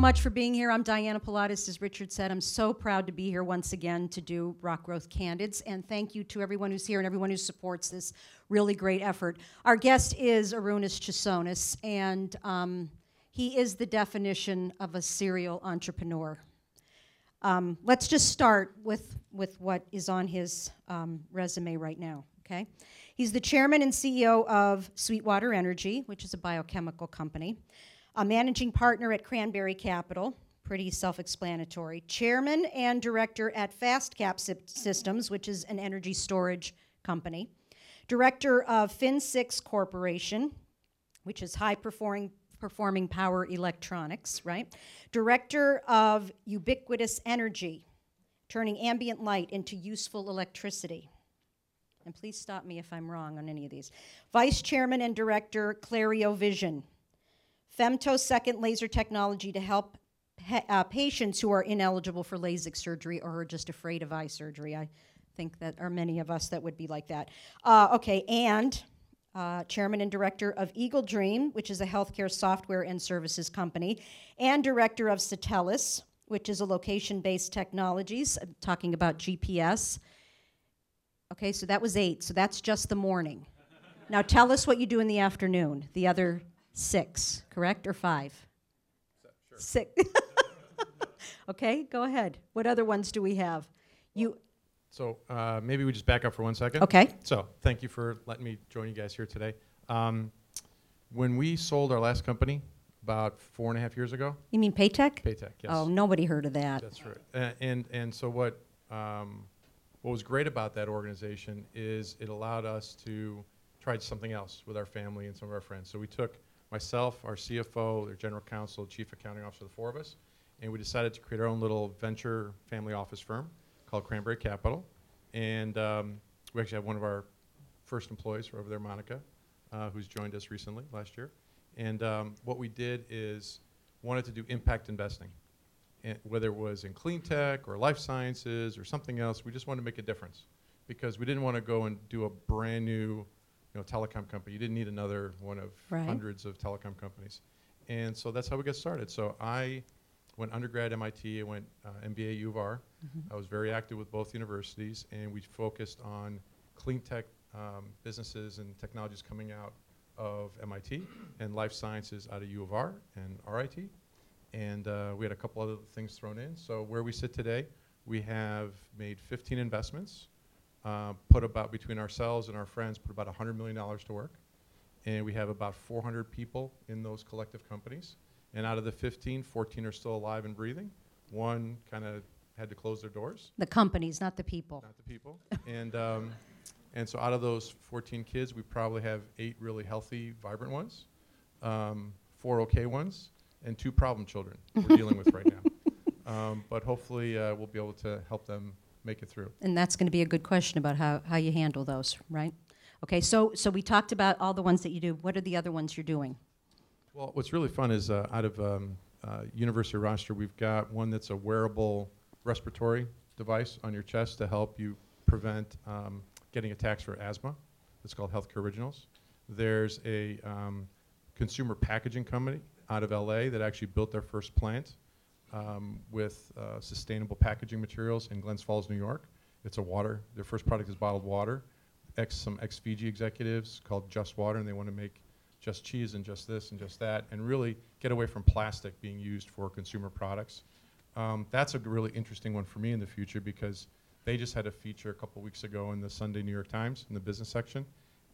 much for being here. I'm Diana Pilatus, as Richard said. I'm so proud to be here once again to do Rock Growth Candids, and thank you to everyone who's here and everyone who supports this really great effort. Our guest is Arunas Chesonis, and um, he is the definition of a serial entrepreneur. Um, let's just start with, with what is on his um, resume right now, okay? He's the chairman and CEO of Sweetwater Energy, which is a biochemical company a managing partner at Cranberry Capital, pretty self explanatory, chairman and director at FastCap Systems, which is an energy storage company, director of FINsix Corporation, which is high performing, performing power electronics, right? Director of Ubiquitous Energy, turning ambient light into useful electricity. And please stop me if I'm wrong on any of these. Vice Chairman and Director, Clerio Vision, femtosecond laser technology to help uh, patients who are ineligible for LASIK surgery or are just afraid of eye surgery. I think that are many of us that would be like that. Uh, okay, and uh, chairman and director of Eagle Dream, which is a healthcare software and services company, and director of Satelles, which is a location based technologies, I'm talking about GPS. Okay, so that was eight, so that's just the morning. now tell us what you do in the afternoon, the other Six, correct, or five? Sure. Six. okay, go ahead. What other ones do we have? You. So uh, maybe we just back up for one second. Okay. So thank you for letting me join you guys here today. Um, when we sold our last company about four and a half years ago. You mean PAETEC? PAETEC, yes. Oh, nobody heard of that. That's right. Uh, and and so what um, what was great about that organization is it allowed us to try something else with our family and some of our friends. So we took myself, our CFO, their general counsel, chief accounting officer, the four of us, and we decided to create our own little venture family office firm called Cranberry Capital. And um, we actually have one of our first employees over there, Monica, uh, who's joined us recently last year. And um, what we did is wanted to do impact investing. And whether it was in clean tech or life sciences or something else, we just wanted to make a difference because we didn't want to go and do a brand new you know, telecom company. You didn't need another one of right. hundreds of telecom companies. And so that's how we got started. So I went undergrad MIT, I went uh, MBA U of R. Mm-hmm. I was very active with both universities, and we focused on clean tech um, businesses and technologies coming out of MIT and life sciences out of U of R and RIT. And uh, we had a couple other things thrown in. So where we sit today, we have made 15 investments uh, put about between ourselves and our friends put about $100 million to work. And we have about 400 people in those collective companies. And out of the 15 14 are still alive and breathing. One kind of had to close their doors. The companies not the people. Not the people. And um, and so out of those 14 kids we probably have eight really healthy vibrant ones um, four okay ones and two problem children we're dealing with right now. Um, but hopefully uh, we'll be able to help them make it through. And that's going to be a good question about how, how you handle those, right? Okay, so so we talked about all the ones that you do. What are the other ones you're doing? Well, what's really fun is uh, out of um, uh, University of Rochester, we've got one that's a wearable respiratory device on your chest to help you prevent um, getting attacks for asthma. It's called Healthcare Originals. There's a um, consumer packaging company out of LA that actually built their first plant um, with uh, sustainable packaging materials in Glens Falls, New York. It's a water. Their first product is bottled water. Ex, some ex Fiji executives called Just Water, and they want to make just cheese and just this and just that, and really get away from plastic being used for consumer products. Um, that's a really interesting one for me in the future because they just had a feature a couple weeks ago in the Sunday New York Times in the business section,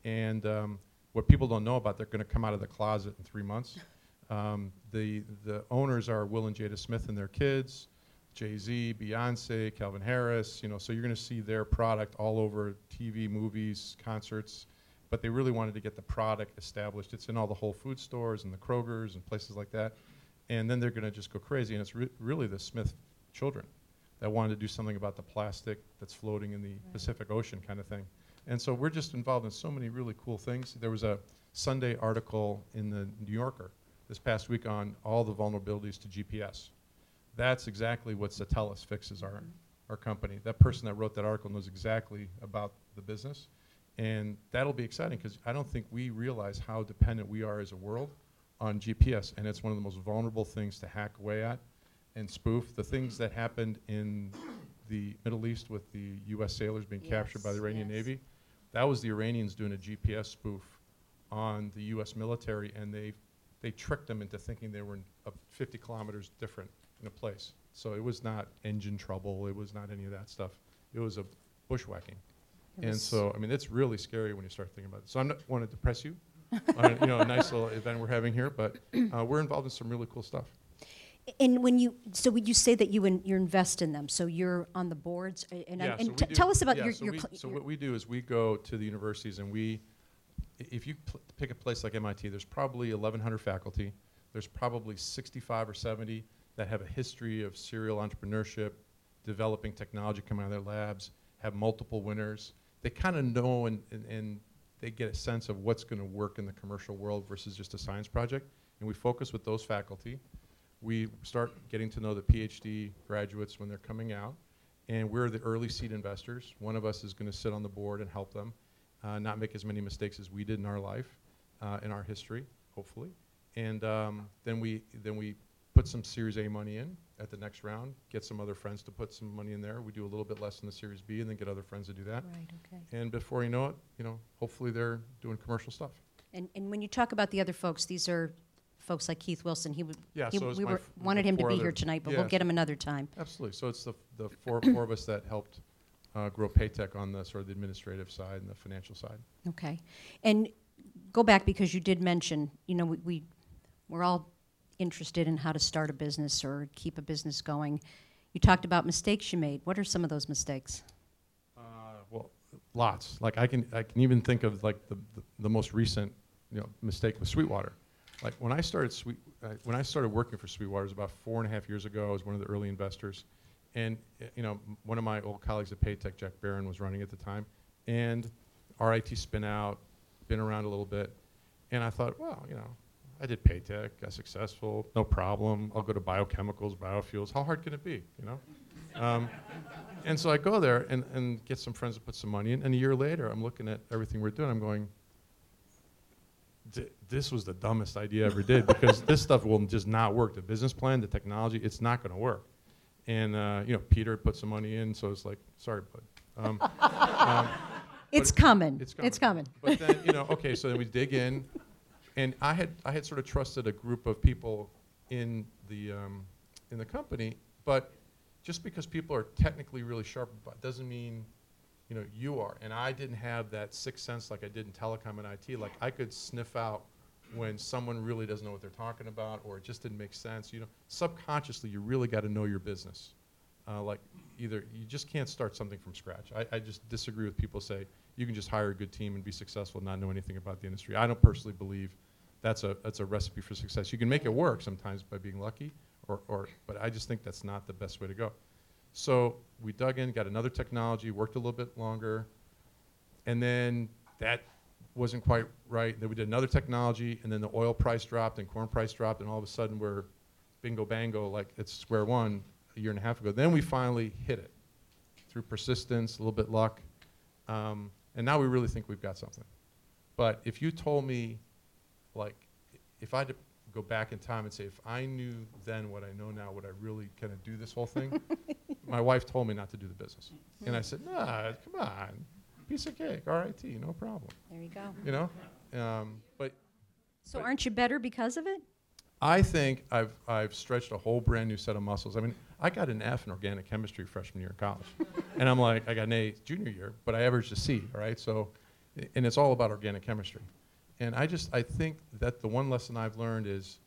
and um, what people don't know about, they're going to come out of the closet in three months. Um, the the owners are Will and Jada Smith and their kids, Jay Z, Beyonce, Calvin Harris. You know, so you're going to see their product all over TV, movies, concerts. But they really wanted to get the product established. It's in all the Whole Food stores and the Krogers and places like that. And then they're going to just go crazy. And it's re- really the Smith children that wanted to do something about the plastic that's floating in the right. Pacific Ocean, kind of thing. And so we're just involved in so many really cool things. There was a Sunday article in the New Yorker this past week on all the vulnerabilities to GPS. That's exactly what Satelles fixes our, our company. That person that wrote that article knows exactly about the business. And that'll be exciting because I don't think we realize how dependent we are as a world on GPS, and it's one of the most vulnerable things to hack away at and spoof. The things that happened in the Middle East with the U.S. sailors being captured by the Iranian yes. Navy, that was the Iranians doing a GPS spoof on the U.S. military, and they they tricked them into thinking they were in, uh, 50 kilometers different in a place. So it was not engine trouble. It was not any of that stuff. It was a bushwhacking. It And was- so, I mean, it's really scary when you start thinking about it. So I'm not want to depress you on you know a nice little event we're having here, but uh, we're involved in some really cool stuff. And when you, so would you say that you, in, you invest in them? So you're on the boards? a- And, I- yeah, so and we t- do- tell us about yeah, your, so your, we- cl- So your- what we do is we go to the universities and we, i- if you pl- pick a place like MIT, there's probably 1,100 faculty. There's probably 65 or 70 that have a history of serial entrepreneurship, developing technology coming out of their labs, have multiple winners. They kind of know and, and, and they get a sense of what's going to work in the commercial world versus just a science project. And we focus with those faculty. We start getting to know the PhD graduates when they're coming out, and we're the early seed investors. One of us is going to sit on the board and help them uh, not make as many mistakes as we did in our life, uh, in our history, hopefully. And um, then we then we put some Series A money in at the next round. Get some other friends to put some money in there. We do a little bit less in the Series B, and then get other friends to do that. right, okay. And before you know it, you know, hopefully they're doing commercial stuff. And, and when you talk about the other folks, these are folks like Keith Wilson. He would, Yeah, he- so we were, f- wanted him to be here tonight, but yeah, we'll get him another time. Absolutely. So it's the, the four, four of us that helped uh, grow PAETEC on the sort of the administrative side and the financial side. Okay. And go back because you did mention, you know, we, we, we're all interested in how to start a business or keep a business going. You talked about mistakes you made. What are some of those mistakes? Uh, well, lots. Like I can, I can even think of like the, the, the most recent, you know, mistake with Sweetwater. Like when I started Sweet, uh, when I started working for Sweetwater, it was about four and a half years ago. I was one of the early investors, and you know, one of my old colleagues at PAETEC, Jack Barron, was running at the time, and RIT spin out, been around a little bit, and I thought, well, you know, I did PAETEC, got successful, no problem. I'll go to biochemicals, biofuels. How hard can it be, you know? Um, and so I go there and, and get some friends to put some money in. And a year later, I'm looking at everything we're doing. I'm going, "Th- this was the dumbest idea I ever did because this stuff will just not work. The business plan, the technology, it's not going to work. And uh, you know, Peter put some money in, so it's like, sorry, bud. Um, um, It's But coming. it's It's coming. coming. but then you know, okay, so then we dig in, and I had I had sort of trusted a group of people in the um, in the company, but just because people are technically really sharp about doesn't mean you know you are. And I didn't have that sixth sense like I did in telecom and IT. Like I could sniff out when someone really doesn't know what they're talking about, or it just didn't make sense. You know, subconsciously, you really got to know your business. Uh, like either you just can't start something from scratch. I, I just disagree with people say you can just hire a good team and be successful and not know anything about the industry. I don't personally believe that's a that's a recipe for success. You can make it work sometimes by being lucky, or, or but I just think that's not the best way to go. So we dug in, got another technology, worked a little bit longer, and then that wasn't quite right. Then we did another technology, and then the oil price dropped and corn price dropped, and all of a sudden we're bingo bango, like it's square one a year and a half ago. Then we finally hit it through persistence, a little bit luck, um, and now we really think we've got something. But if you told me, like, if I had to go back in time and say, if I knew then what I know now, would I really kind of do this whole thing? My wife told me not to do the business, and I said, Nah, come on, piece of cake, RIT, no problem. There you go. You know, um, but So But- aren't you better because of it? I think I've, I've stretched a whole brand new set of muscles. I mean, I got an F in organic chemistry freshman year in college. and I'm like, I got an A junior year, but I averaged a C, all right? So, and it's all about organic chemistry. And I just, I think that the one lesson I've learned is,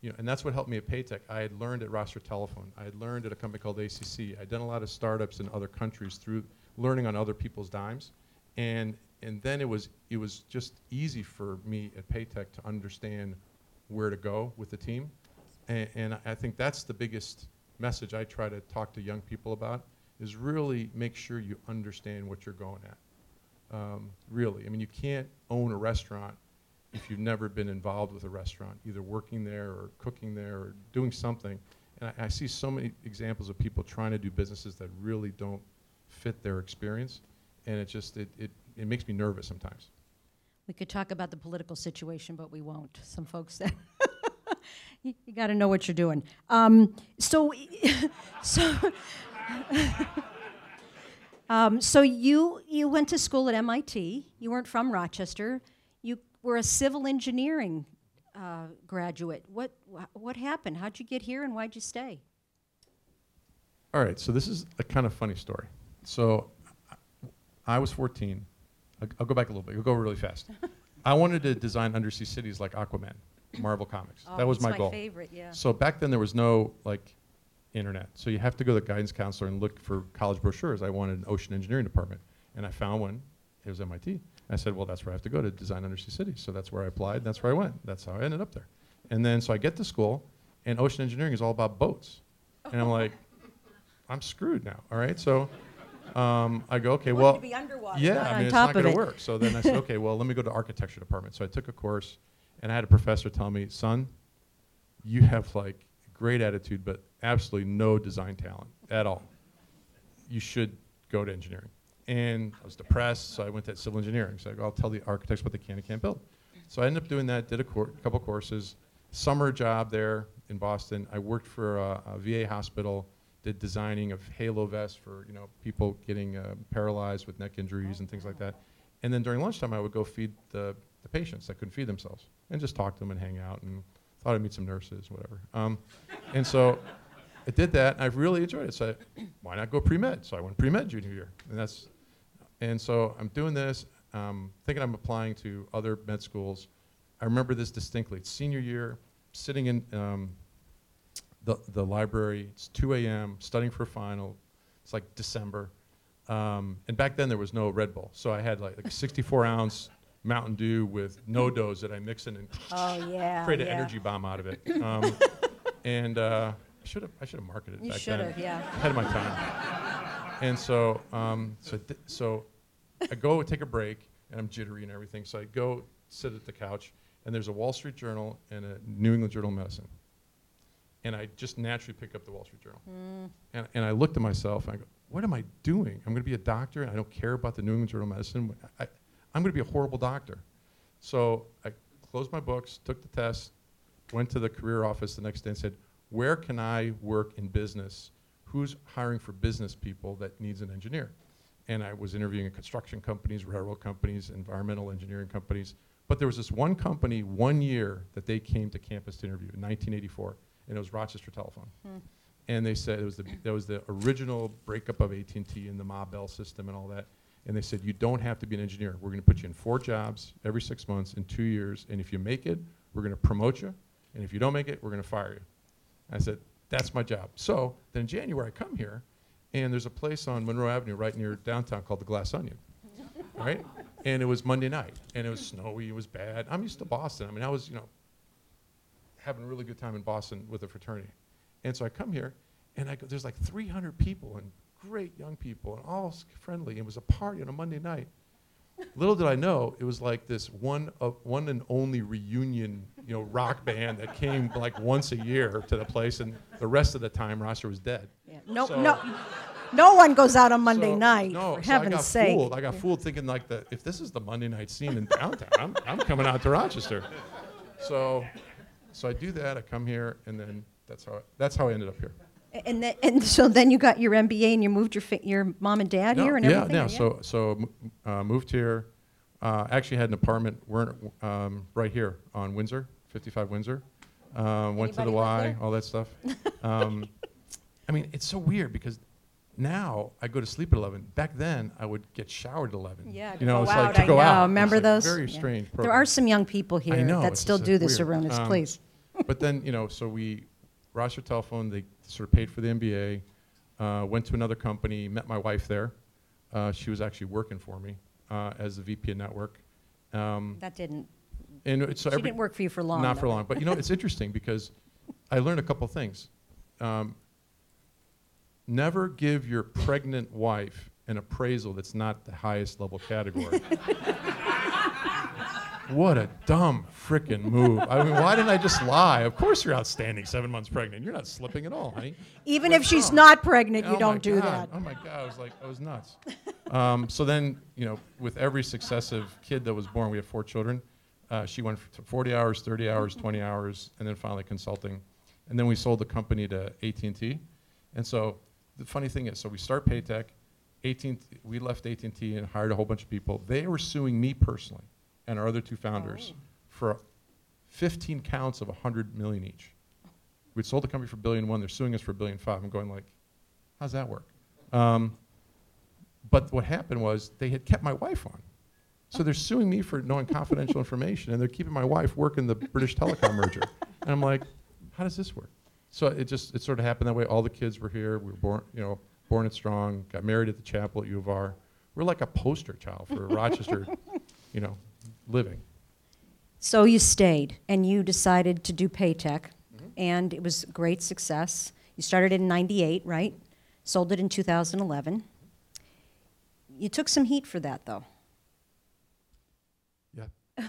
you know, and that's what helped me at PAETEC. I had learned at Rochester Telephone. I had learned at a company called ACC. I'd done a lot of startups in other countries through learning on other people's dimes. And, and then it was, it was just easy for me at PAETEC to understand where to go with the team. And, and I- think that's the biggest message I try to talk to young people about is really make sure you understand what you're going at. Um, really, I mean, you can't own a restaurant if you've never been involved with a restaurant, either working there or cooking there or doing something. And I, I see so many examples of people trying to do businesses that really don't fit their experience, and it just it, it, it makes me nervous sometimes. We could talk about the political situation, but we won't. Some folks that you, you got to know what you're doing. Um, so, so, um, so you you went to school at MIT. You weren't from Rochester. You were a civil engineering uh, graduate. What wh- what happened? How'd you get here, and why'd you stay? All right, so this is a kind of funny story. So I was 14. I'll, I'll go back a little bit. I'll go really fast. I wanted to design undersea cities like Aquaman, Marvel Comics. Oh, that was Oh, my, my goal. favorite, yeah. So back then there was no like internet. So you have to go to the guidance counselor and look for college brochures. I wanted an ocean engineering department, and I found one. It was MIT. I said, well, that's where I have to go to design undersea cities. So that's where I applied. That's where I went. That's how I ended up there. And then so I get to school, and ocean engineering is all about boats, and I'm like, I'm screwed now. All right, so. Um, I go, okay, well, to be underwater, yeah, I on mean, it's top not of going it. to work. So then I said, okay, well, let me go to architecture department. So I took a course, and I had a professor tell me, son, you have like great attitude, but absolutely no design talent at all. You should go to engineering. And I was depressed, so I went to civil engineering. So I go, I'll tell the architects what they can and can't build. So I ended up doing that, did a cour- couple courses, summer job there in Boston. I worked for a, a VA hospital, did designing of halo vests for you know people getting uh, paralyzed with neck injuries and things like that. And then during lunchtime, I would go feed the, the patients that couldn't feed themselves and just talk to them and hang out and thought I'd meet some nurses, whatever. Um, and so I did that, and I really enjoyed it. So I, why not go pre-med? So I went pre-med junior year, and that's, and so I'm doing this, um, thinking I'm applying to other med schools. I remember this distinctly. It's senior year, sitting in um, the the library. It's 2 a.m. studying for a final. It's like December, um, and back then there was no Red Bull, so I had like, like a 64 ounce Mountain Dew with no dose that I mix in and Oh yeah, create an yeah. energy bomb out of it. Um, and uh, I should have I should have marketed You back then. have, yeah. Ahead of my time. And so um, so th- so I go take a break and I'm jittery and everything. So I go sit at the couch and there's a Wall Street Journal and a New England Journal of Medicine. And I just naturally pick up the Wall Street Journal. Hmm. And, and I looked at myself and I go, what am I doing? I'm going to be a doctor and I don't care about the New England Journal of Medicine. I, I'm going to be a horrible doctor. So I closed my books, took the test, went to the career office the next day and said, where can I work in business? Who's hiring for business people that needs an engineer? And I was interviewing in construction companies, railroad companies, environmental engineering companies. But there was this one company one year that they came to campus to interview in 1984, and it was Rochester Telephone. Hmm. And they said it was the that was the original breakup of AT&T and the Ma Bell system and all that. And they said you don't have to be an engineer. We're going to put you in four jobs every six months in two years, and if you make it, we're going to promote you, and if you don't make it, we're going to fire you. I said, that's my job. So then in January, I come here, and there's a place on Monroe Avenue right near downtown called the Glass Onion, right? And it was Monday night, and it was snowy, it was bad. I'm used to Boston. I mean, I was, you know, having a really good time in Boston with a fraternity. And so I come here, and I go, there's like 300 people, and great young people, and all friendly. It was a party on a Monday night. Little did I know, it was like this one of one and only reunion, you know, rock band that came like once a year to the place, and the rest of the time, Roster was dead. Yeah. No, So- no, no one goes out on Monday So- night. No, for so heaven's I got sake. fooled. I got fooled thinking like the if this is the Monday night scene in downtown, I'm, I'm coming out to Rochester. So, so I do that. I come here, and then that's how I, that's how I ended up here. And then, and so then you got your MBA and you moved your fa- your mom and dad No, here and yeah, everything. yeah. So so uh, moved here. Uh, actually had an apartment. We're um, right here on Windsor, 55 Windsor. Uh, went to the Anybody live Y, there? all that stuff. Um, I mean, it's so weird because now I go to sleep at 11. Back then, I would get showered at 11. Yeah, you know, go it's out, like to I go know. out. It's Remember like those? Very Yeah. strange. There are some young people here know, that it's still just do this, weird. Arunas, Um, please. But then you know, so we Rochester Telephone. They sort of paid for the MBA. Uh, went to another company. Met my wife there. Uh, she was actually working for me uh, as the VP of network. Um, That didn't, and it's so she every, didn't work for you for long. not for long. But you know, it's interesting because I learned a couple things. Um, never give your pregnant wife an appraisal that's not the highest level category. what a dumb freaking move. I mean, why didn't I just lie? Of course you're outstanding, seven months pregnant. You're not slipping at all, honey. Even What's if she's wrong? not pregnant, Oh you my don't do God. that. Oh my God, I was like, I was nuts. um, so then, you know, with every successive kid that was born, we have four children. Uh, she went to 40 hours, 30 hours, 20 hours, and then finally consulting. And then we sold the company to AT&T. And so the funny thing is, so we start PAETEC. AT&T, we left AT&T and hired a whole bunch of people. They were suing me personally and our other two founders for 15 counts of 100 million each. We'd sold the company for billion one. They're suing us for a billion five. I'm going like, how's that work? Um, but what happened was they had kept my wife on. So they're suing me for knowing confidential information, and they're keeping my wife working the British Telecom merger. And I'm like, how does this work? So it just it sort of happened that way. All the kids were here. We were born, you know, born and strong. Got married at the chapel at U of R. We're like a poster child for Rochester, you know, living. So you stayed and you decided to do PAETEC, mm-hmm. and it was great success. You started in 98, right? Sold it in 2011. You took some heat for that, though. Yeah.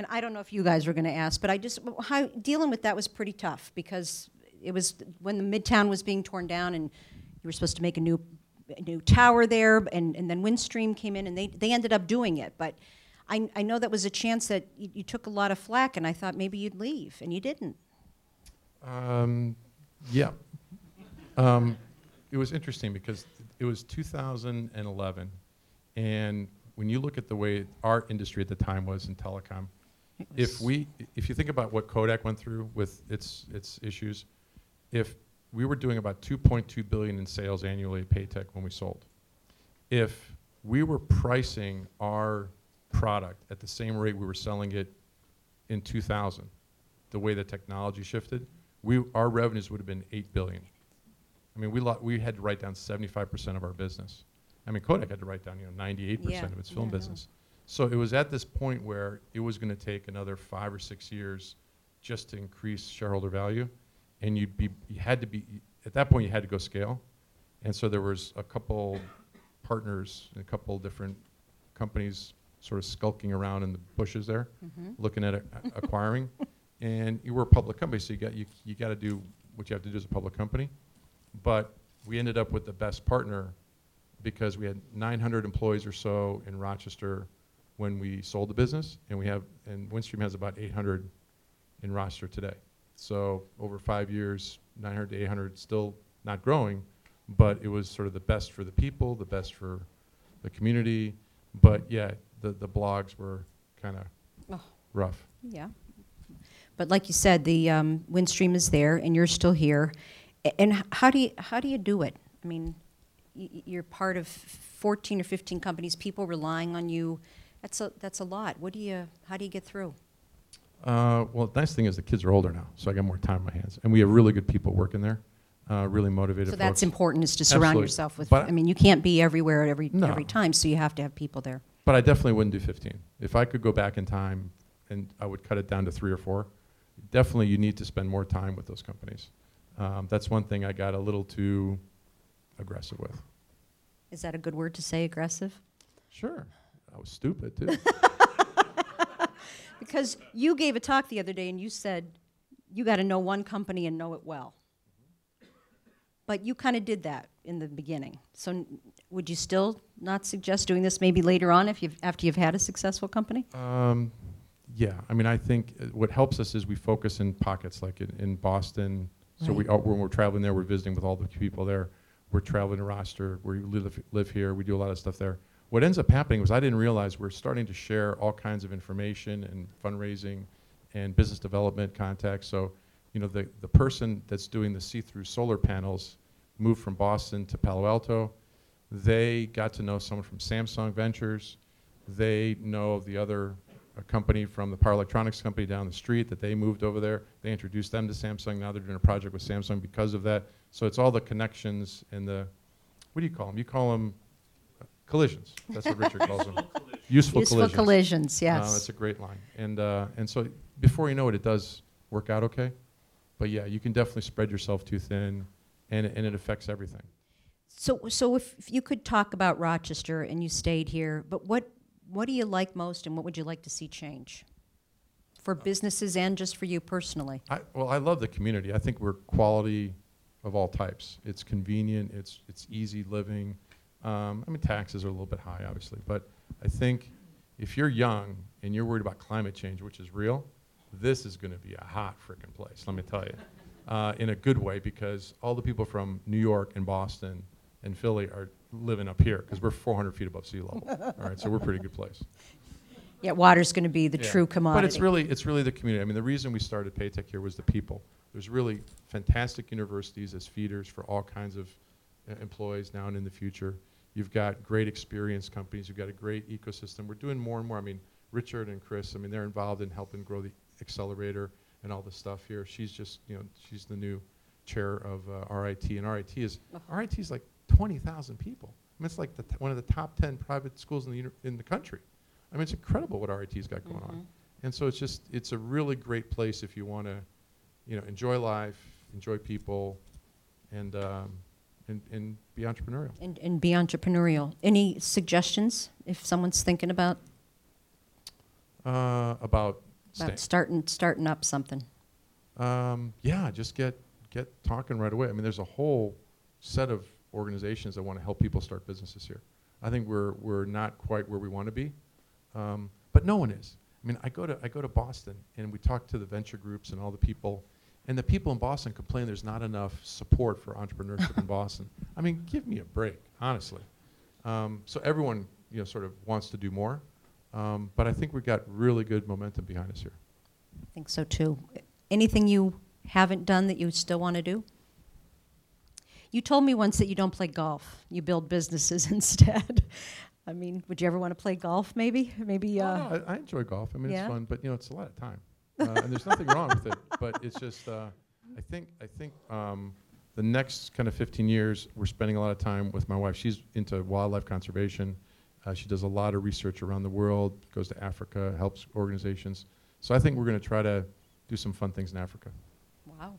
And I don't know if you guys were going to ask, but I just, how, dealing with that was pretty tough because it was when the Midtown was being torn down and you were supposed to make a new, a new tower there, and, and then Windstream came in and they, they ended up doing it. But I, I know that was a chance that you, you took a lot of flack, and I thought maybe you'd leave, and you didn't. Um, yeah. Um, it was interesting because it was 2011, and when you look at the way our industry at the time was in telecom, if we, if you think about what Kodak went through with its its issues, if we were doing about 2.2 billion in sales annually at PAETEC when we sold, if we were pricing our product at the same rate we were selling it in 2000, the way the technology shifted, we our revenues would have been 8 billion. I mean, we lo- we had to write down 75% of our business. I mean, Kodak had to write down, you know, 98% Yeah, of its film yeah, business. So it was at this point where it was going to take another five or six years just to increase shareholder value, and you'd be you had to be at that point you had to go scale, and so there was a couple partners, and a couple different companies sort of skulking around in the bushes there, Mhm. looking at a, acquiring, and you were a public company, so you got you you got to do what you have to do as a public company, but we ended up with the best partner because we had 900 employees or so in Rochester when we sold the business, and we have and Windstream has about 800 in Rochester today. So over five years, 900 to 800, still not growing, but it was sort of the best for the people, the best for the community. But yeah, the the blogs were kind of Oh. rough. Yeah. But like you said, the um, Windstream is there, and you're still here. A- And h- how do you how do you do it? I mean, y- y- you're part of 14 or 15 companies, people relying on you. That's a that's a lot. What do you? How do you get through? Uh, well, the nice thing is the kids are older now, so I got more time on my hands, and we have really good people working there, uh, really motivated So that's folks. important is to surround Absolutely. yourself with. But- I mean, you can't be everywhere at every No. every time, so you have to have people there. But I definitely wouldn't do 15. If I could go back in time, and I would cut it down to three or four. Definitely, you need to spend more time with those companies. Um, that's one thing I got a little too aggressive with. Is that a good word to say? Aggressive? Sure, I was stupid too. Because you gave a talk the other day and you said you got to know one company and know it well. But you kind of did that in the beginning. So n- would you still not suggest doing this maybe later on if you've, after you've had a successful company? Um, yeah, I mean, I think uh, what helps us is we focus in pockets, like in, in Boston. So we, Right. all, when we're traveling there, we're visiting with all the people there. We're traveling to roster. We live, live here. We do a lot of stuff there. What ends up happening was I didn't realize we're starting to share all kinds of information and fundraising and business development contacts. So, you know, the, the person that's doing the see-through solar panels moved from Boston to Palo Alto. They got to know someone from Samsung Ventures. They know the other company from the power electronics company down the street that they moved over there. They introduced them to Samsung. Now they're doing a project with Samsung because of that. So it's all the connections and the, what do you call them? You call them collisions. That's what Richard calls them. Useful, Useful collisions. collisions, Uh, yes. that's a great line. And, uh, and so before you know it, it does work out okay. But yeah, you can definitely spread yourself too thin, and, it- and it affects everything. So, so if, if you could talk about Rochester and you stayed here, but what, what do you like most and what would you like to see change? For businesses and just for you personally? I, well, I love the community. I think we're quality of all types. It's convenient. It's it's easy living. Um, I mean, taxes are a little bit high, obviously, but I think if you're young and you're worried about climate change, which is real, this is going to be a hot freaking place. Let me tell you, uh, in a good way because all the people from New York and Boston and Philly are living up here because we're 400 feet above sea level. all right, so we're a pretty good place. Yeah, water's going to be the Yeah. true commodity. But it's really it's really the community. I mean, the reason we started PAETEC here was the people. There's really fantastic universities as feeders for all kinds of uh, employees now and in the future. You've got great experience companies. You've got a great ecosystem. We're doing more and more. I mean, Richard and Chris. I mean, they're involved in helping grow the accelerator and all the stuff here. She's just you know she's the new chair of uh, RIT, and RIT is RIT is like 20,000 people. I mean, it's like the t- one of the top 10 private schools in the uni- in the country. I mean, it's incredible what RIT's got going on. And so it's just, it's a really great place if you want to, you know, enjoy life, enjoy people, and, um, and, and be entrepreneurial. And, and be entrepreneurial. Any suggestions if someone's thinking about, Uh, about staying. about starting, starting up something? Um, yeah, just get, get talking right away. I mean, there's a whole set of organizations that want to help people start businesses here. I think we're, we're not quite where we want to be, um, but no one is. I mean, I go to, I go to Boston and we talk to the venture groups and all the people, and the people in Boston complain there's not enough support for entrepreneurship in Boston. I mean, give me a break, honestly. Um, so everyone, you know, sort of wants to do more, um, but I think we've got really good momentum behind us here. I think so too. Anything you haven't done that you still want to do? You told me once that you don't play golf. You build businesses instead. I mean, would you ever want to play golf? Maybe, maybe. Oh, Uh, no, I, I enjoy golf. I mean, Yeah? it's fun, but you know, it's a lot of time, uh, and there's nothing wrong with it. But it's just, uh, I think, I think um, the next kind of 15 years, we're spending a lot of time with my wife. She's into wildlife conservation. Uh, she does a lot of research around the world. Goes to Africa, helps organizations. So I think we're going to try to do some fun things in Africa. wow.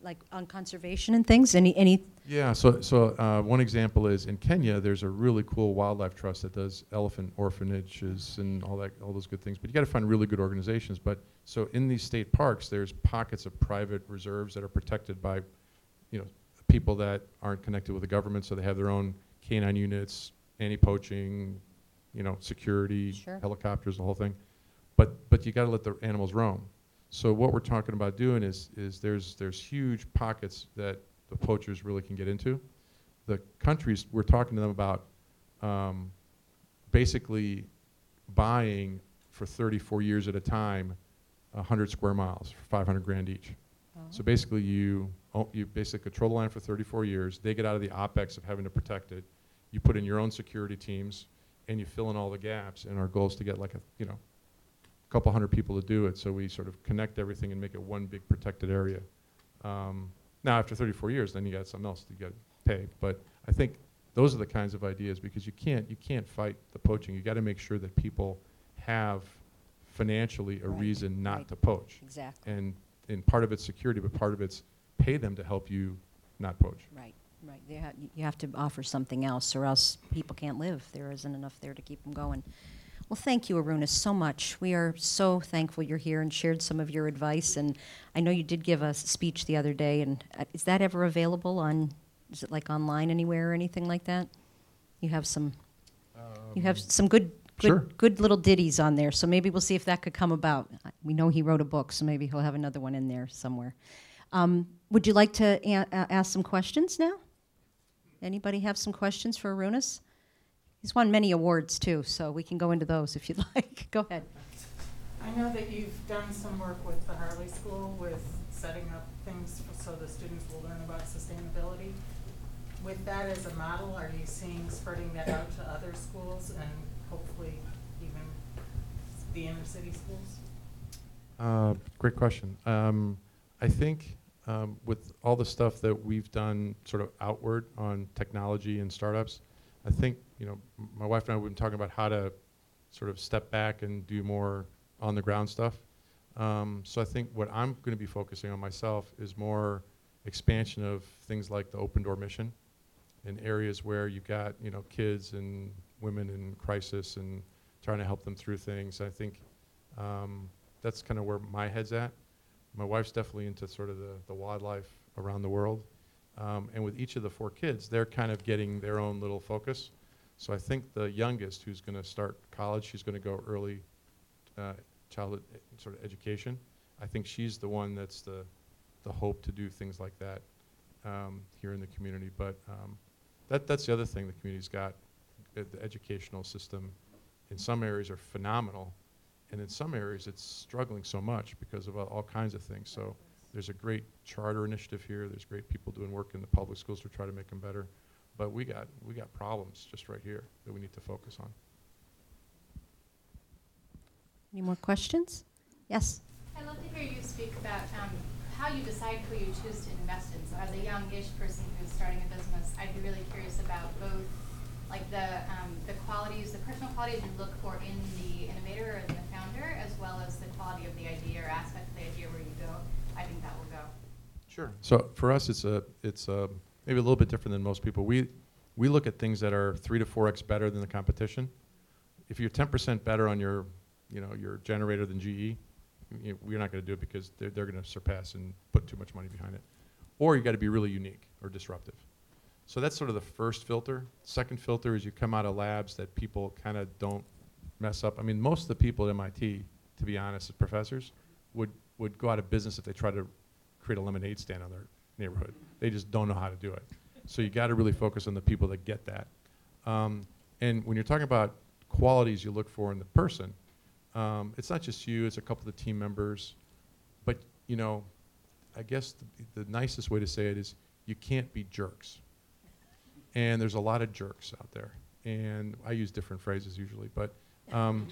Like on conservation and things. Any any. Yeah, so, so uh, one example is in Kenya, there's a really cool wildlife trust that does elephant orphanages and all that, all those good things. But you got to find really good organizations. But so in these state parks, there's pockets of private reserves that are protected by, you know, people that aren't connected with the government, so they have their own canine units, anti-poaching, you know, security, Sure. helicopters, the whole thing. But but you got to let the animals roam. So what we're talking about doing is is there's there's huge pockets that the poachers really can get into. The countries we're talking to them about um, basically buying for 34 years at a time 100 square miles for 500 grand each. So basically, you oh, you basically control the land for 34 years. They get out of the opex of having to protect it. You put in your own security teams, and you fill in all the gaps. And our goal is to get like a you know, couple hundred people to do it. So we sort of connect everything and make it one big protected area. Um, now, after 34 years, then you got something else you got to pay. But I think those are the kinds of ideas because you can't you can't fight the poaching. You got to make sure that people have financially a Right, reason not right. to poach. Exactly. And and part of it's security, but part of it's pay them to help you not poach. Right. Right. They ha- you have to offer something else, or else people can't live. There isn't enough there to keep them going. Well, thank you, Aruna, so much. We are so thankful you're here and shared some of your advice. And I know you did give us a speech the other day. And uh, is that ever available on? Is it like online anywhere or anything like that? You have some. You have some good, good, Sure. good little ditties on there. So maybe we'll see if that could come about. We know he wrote a book, so maybe he'll have another one in there somewhere. Um, would you like to a- a- ask some questions now? Anybody have some questions for Arunas? He's won many awards too, so we can go into those if you'd like. go ahead. I know that you've done some work with the Harley School with setting up things so the students will learn about sustainability. With that as a model, are you seeing spreading that out to other schools and hopefully even the inner city schools? Uh, great question. Um, I think um, with all the stuff that we've done sort of outward on technology and startups, I think, you know, my wife and I have been talking about how to sort of step back and do more on the ground stuff. Um, so I think what I'm going to be focusing on myself is more expansion of things like the open door mission in areas where you've got, you know, kids and women in crisis and trying to help them through things. I think um, that's kind of where my head's at. My wife's definitely into sort of the, the wildlife around the world. Um, and with each of the four kids, they're kind of getting their own little focus. So I think the youngest who's going to start college, she's going to go early uh, childhood e- sort of education. I think she's the one that's the, the hope to do things like that um, here in the community. But um, that, that's the other thing the community's got. Uh, The educational system in some areas are phenomenal, and in some areas it's struggling so much because of all, all kinds of things. So there's a great charter initiative here. There's great people doing work in the public schools to try to make them better. But we got, we got problems just right here that we need to focus on. Any more questions? Yes? I'd love to hear you speak about um, how you decide who you choose to invest in. So as a youngish person who's starting a business, I'd be really curious about both like the, um, the qualities, the personal qualities you look for in the innovator or in the founder, as well as the quality of the idea or aspect of the idea where you go. I think that will go. Sure. So for us, it's a, it's a, maybe a little bit different than most people. We, we look at things that are three to four x better than the competition. If you're 10% better on your, you know, your generator than GE, you, we're not going to do it because they're, they're going to surpass and put too much money behind it. Or you got to be really unique or disruptive. So that's sort of the first filter. Second filter is you come out of labs that people kind of don't mess up. I mean, most of the people at MIT, to be honest, as professors, would, would go out of business if they try to create a lemonade stand on their neighborhood. They just don't know how to do it. So you got to really focus on the people that get that. Um, and when you're talking about qualities you look for in the person, um, it's not just you; it's a couple of the team members. But you know, I guess the, the nicest way to say it is you can't be jerks. And there's a lot of jerks out there, and I use different phrases usually, but um,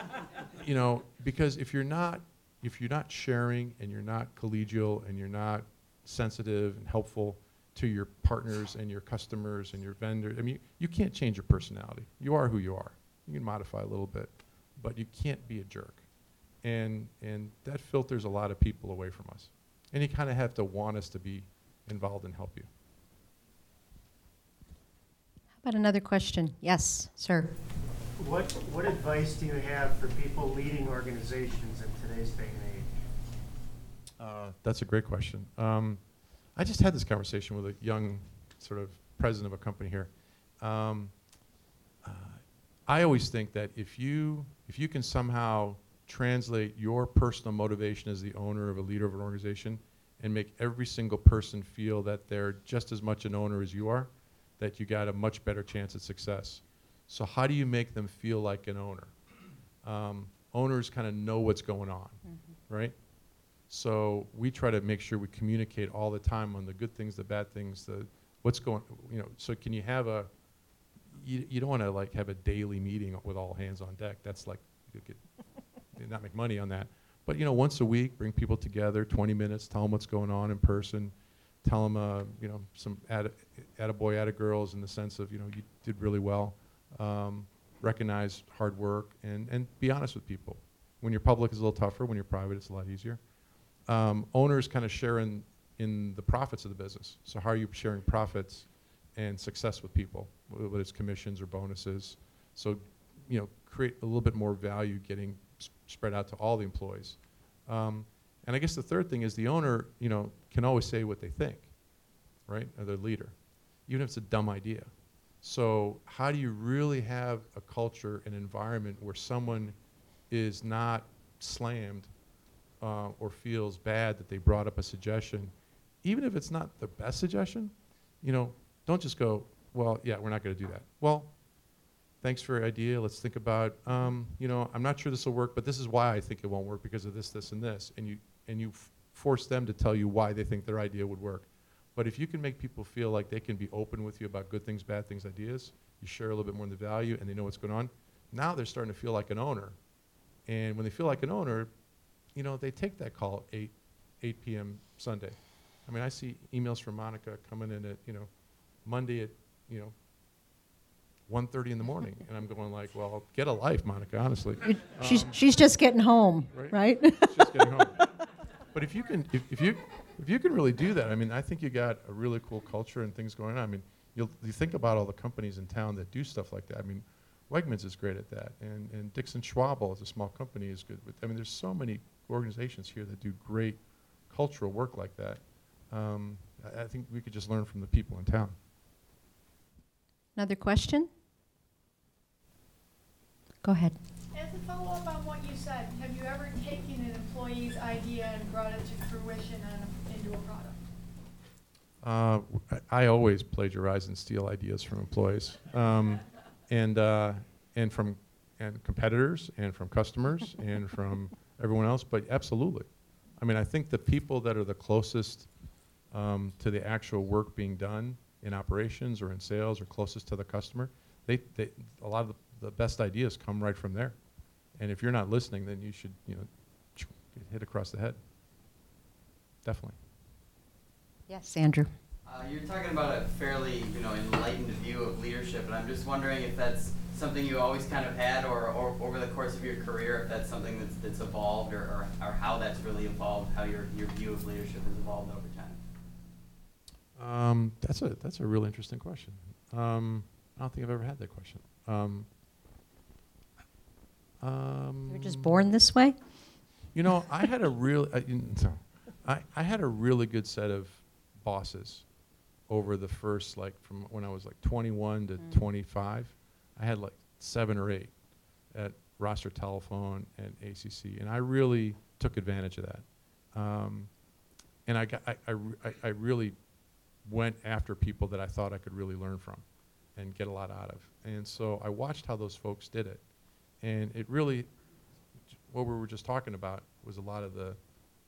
you know, because if you're not if you're not sharing and you're not collegial and you're not sensitive and helpful to your partners and your customers and your vendors, I mean, you can't change your personality. You are who you are. You can modify a little bit, but you can't be a jerk. And, and that filters a lot of people away from us. And you kind of have to want us to be involved and help you. How about another question? Yes, sir. What, what advice do you have for people leading organizations in today's day and age? Uh, that's a great question. Um, I just had this conversation with a young sort of president of a company here. Um, uh, I always think that if you if you can somehow translate your personal motivation as the owner of a leader of an organization and make every single person feel that they're just as much an owner as you are, that you got a much better chance at success. So how do you make them feel like an owner? Um, owners kind of know what's going on, right? So we try to make sure we communicate all the time on the good things, the bad things, the what's going. You know, so can you have a? You, you don't want to like have a daily meeting with all hands on deck. That's like you could not make money on that. But you know, once a week, bring people together, 20 minutes, tell them what's going on in person, tell them uh, you know some add a boy, atta, attaboy, attagirls in the sense of you know you did really well. Um, recognize hard work and and be honest with people. When you're public, it's a little tougher. When you're private, it's a lot easier um, owners kind of share in, in the profits of the business. So how are you sharing profits and success with people, whether it's commissions or bonuses? So, you know, create a little bit more value getting s- spread out to all the employees. Um, and I guess the third thing is the owner, you know, can always say what they think, right? Or their leader, even if it's a dumb idea. So how do you really have a culture, an environment where someone is not slammed uh, or feels bad that they brought up a suggestion, even if it's not the best suggestion, you know, don't just go, well, yeah, we're not going to do that. Well, thanks for your idea. Let's think about, um, you know, I'm not sure this will work, but this is why I think it won't work because of this, this, and this. And you and you f- force them to tell you why they think their idea would work. But if you can make people feel like they can be open with you about good things, bad things, ideas, you share a little bit more in the value, and they know what's going on. Now they're starting to feel like an owner, and when they feel like an owner, you know, they take that call at 8, 8 p.m. Sunday. I mean, I see emails from Monica coming in at, you know, Monday at, you know, 1.30 in the morning. and I'm going like, well, get a life, Monica, honestly. She's, Um, she's just getting home, right. right? Just getting home. But if you can, if, if you, if you can really do that, I mean, I think you got a really cool culture and things going on. I mean, you think about all the companies in town that do stuff like that. I mean, Wegmans is great at that, and, and Dixon Schwabl is a small company is good. With, I mean, there's so many organizations here that do great cultural work like that. Um, I, I think we could just learn from the people in town. Another question? Go ahead. As a follow-up on what you said, have you ever taken an employee's idea and brought it to fruition and into a product? Uh, I always plagiarize and steal ideas from employees, um, and uh, and from and competitors, and from customers, and from everyone else. But absolutely, I mean, I think the people that are the closest um, to the actual work being done in operations or in sales or closest to the customer, they, they a lot of the, the best ideas come right from there. And if you're not listening, then you should you know get hit across the head. Definitely. Yes, Andrew. Uh, you're talking about a fairly, you know, enlightened view of leadership, and I'm just wondering if that's something you always kind of had, or, or over the course of your career, if that's something that's, that's evolved, or, or, or how that's really evolved, how your, your view of leadership has evolved over time. Um, that's a that's a really interesting question. Um, I don't think I've ever had that question. Um, um, You're just born this way? You know, I had a real uh, I, I had a really good set of bosses over the first like from when I was like 21 to Mm. 25. I had like seven or eight at Rochester Telephone and ACC, and I really took advantage of that. Um, and I, got, I, I, I- I really went after people that I thought I could really learn from and get a lot out of. And so I watched how those folks did it. And it really, what we were just talking about was a lot of the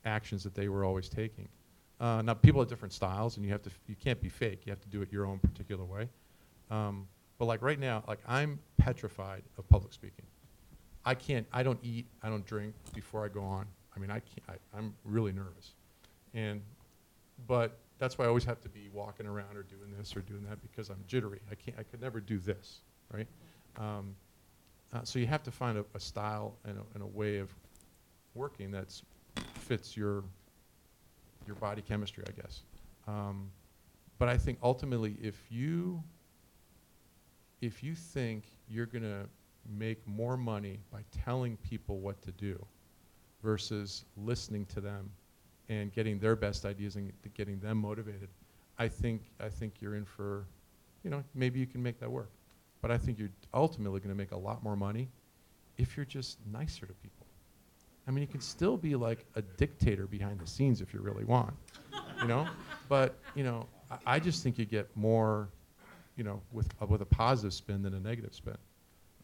actions that they were always taking. Uh, now, people have different styles, and you have to, you can't be fake. You have to do it your own particular way. Um, but like right now, like I'm petrified of public speaking. I can't, I don't eat, I don't drink before I go on. I mean, I can't, I, I'm really nervous. And, but that's why I always have to be walking around or doing this or doing that because I'm jittery. I can't, I could never do this, right? Um, uh, so you have to find a, a style and a, and a way of working that fits your your body chemistry, I guess. Um, but I think ultimately, if you if you think you're going to make more money by telling people what to do versus listening to them and getting their best ideas and getting them motivated, I think I think you're in for, you know, maybe you can make that work. But I think you're ultimately going to make a lot more money if you're just nicer to people. I mean, you can still be like a dictator behind the scenes if you really want, you know. But you know, I, I just think you get more, you know, with uh, with a positive spin than a negative spin.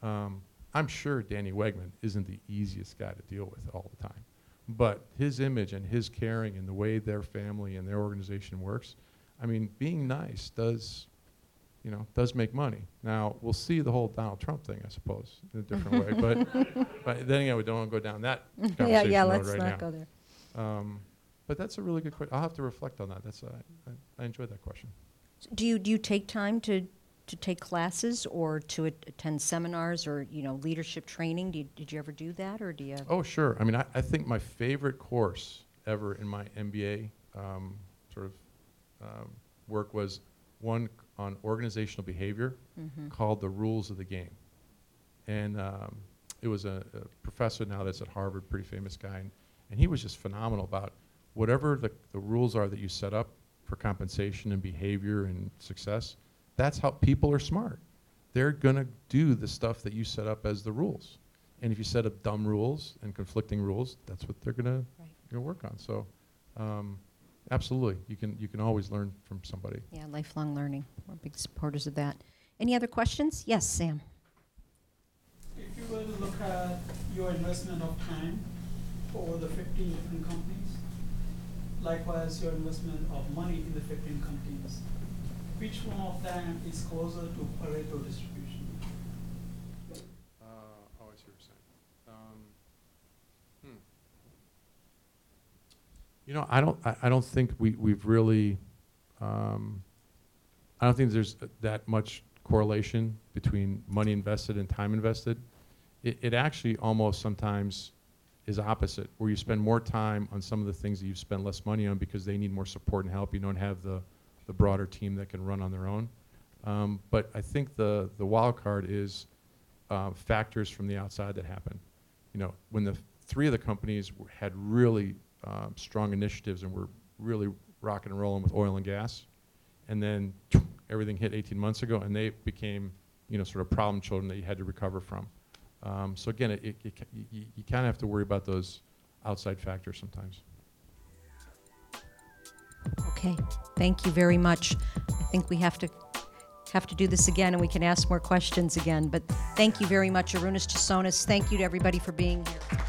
Um, I'm sure Danny Wegman isn't the easiest guy to deal with all the time, but his image and his caring and the way their family and their organization works, I mean, being nice does, you know, does make money. Now we'll see the whole Donald Trump thing, I suppose, in a different way, but but then again, we don't want to go down that Yeah, conversation yeah, road let's right not now. go there. Um, but that's a really good question. I'll have to reflect on that. That's uh, I, I enjoyed that question. Do you, do you take time to, to take classes or to at- attend seminars or, you know, leadership training? Do you, did you ever do that or do you? Oh, sure. I mean, I, I think my favorite course ever in my MBA um, sort of um, work was one on organizational behavior Mhm. called The Rules of the Game. And um, it was a, a professor now that's at Harvard, pretty famous guy, and, and he was just phenomenal about whatever the, the rules are that you set up for compensation and behavior and success, that's how people are smart. They're going to do the stuff that you set up as the rules. And if you set up dumb rules and conflicting rules, that's what they're going to Right. gonna work on. So, um, absolutely, you can you can always learn from somebody. Yeah, lifelong learning. We're big supporters of that. Any other questions? Yes, Sam. If you were to look at your investment of time over the fifteen different companies, likewise your investment of money in the fifteen companies, which one of them is closer to Pareto distribution? Uh, oh, I see what you're saying. Um, hmm. You know, I don't, I, I don't think we, we've really, um, I don't think there's that much correlation between money invested and time invested. It, it actually almost sometimes is opposite, where you spend more time on some of the things that you've spent less money on because they need more support and help. You don't have the, the broader team that can run on their own. Um, but I think the, the wild card is uh, factors from the outside that happen. You know, when the three of the companies w- had really um, strong initiatives and we're really rocking and rolling with oil and gas, and then everything hit 18 months ago, and they became, you know, sort of problem children that you had to recover from. Um, so again, it, it, it, you, you kind of have to worry about those outside factors sometimes. Okay, thank you very much. I think we have to, have to do this again, and we can ask more questions again, but thank you very much, Arunas Chesonis. Thank you to everybody for being here.